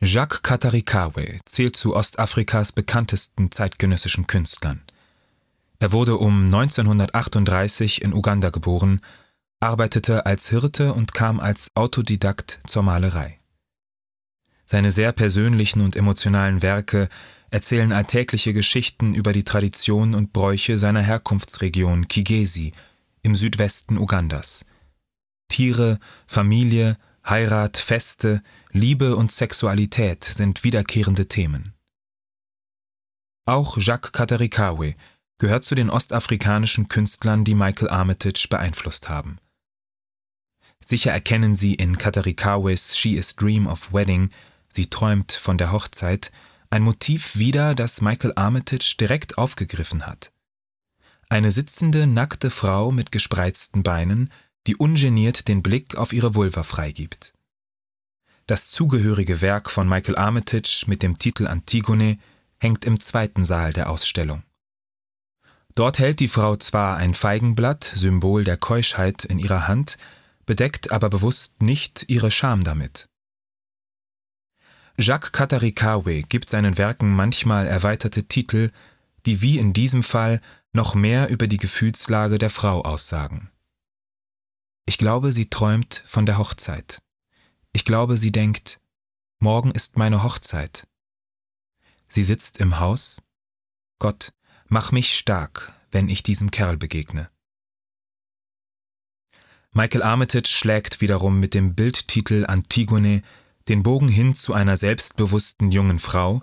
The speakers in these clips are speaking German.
Jacques Katarikawe zählt zu Ostafrikas bekanntesten zeitgenössischen Künstlern. Er wurde um 1938 in Uganda geboren, arbeitete als Hirte und kam als Autodidakt zur Malerei. Seine sehr persönlichen und emotionalen Werke erzählen alltägliche Geschichten über die Traditionen und Bräuche seiner Herkunftsregion Kigesi im Südwesten Ugandas. Tiere, Familie, Heirat, Feste, Liebe und Sexualität sind wiederkehrende Themen. Auch Jacques Katarikawe gehört zu den ostafrikanischen Künstlern, die Michael Armitage beeinflusst haben. Sicher erkennen Sie in Katarikawes She is Dream of Wedding, sie träumt von der Hochzeit, ein Motiv wieder, das Michael Armitage direkt aufgegriffen hat. Eine sitzende, nackte Frau mit gespreizten Beinen, die ungeniert den Blick auf ihre Vulva freigibt. Das zugehörige Werk von Michael Armitage mit dem Titel Antigone hängt im zweiten Saal der Ausstellung. Dort hält die Frau zwar ein Feigenblatt, Symbol der Keuschheit, in ihrer Hand, bedeckt aber bewusst nicht ihre Scham damit. Jacques Katarikawe gibt seinen Werken manchmal erweiterte Titel, die wie in diesem Fall noch mehr über die Gefühlslage der Frau aussagen. Ich glaube, sie träumt von der Hochzeit. Ich glaube, sie denkt, morgen ist meine Hochzeit. Sie sitzt im Haus. Gott, mach mich stark, wenn ich diesem Kerl begegne. Michael Armitage schlägt wiederum mit dem Bildtitel Antigone den Bogen hin zu einer selbstbewussten jungen Frau,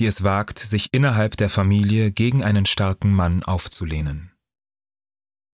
die es wagt, sich innerhalb der Familie gegen einen starken Mann aufzulehnen.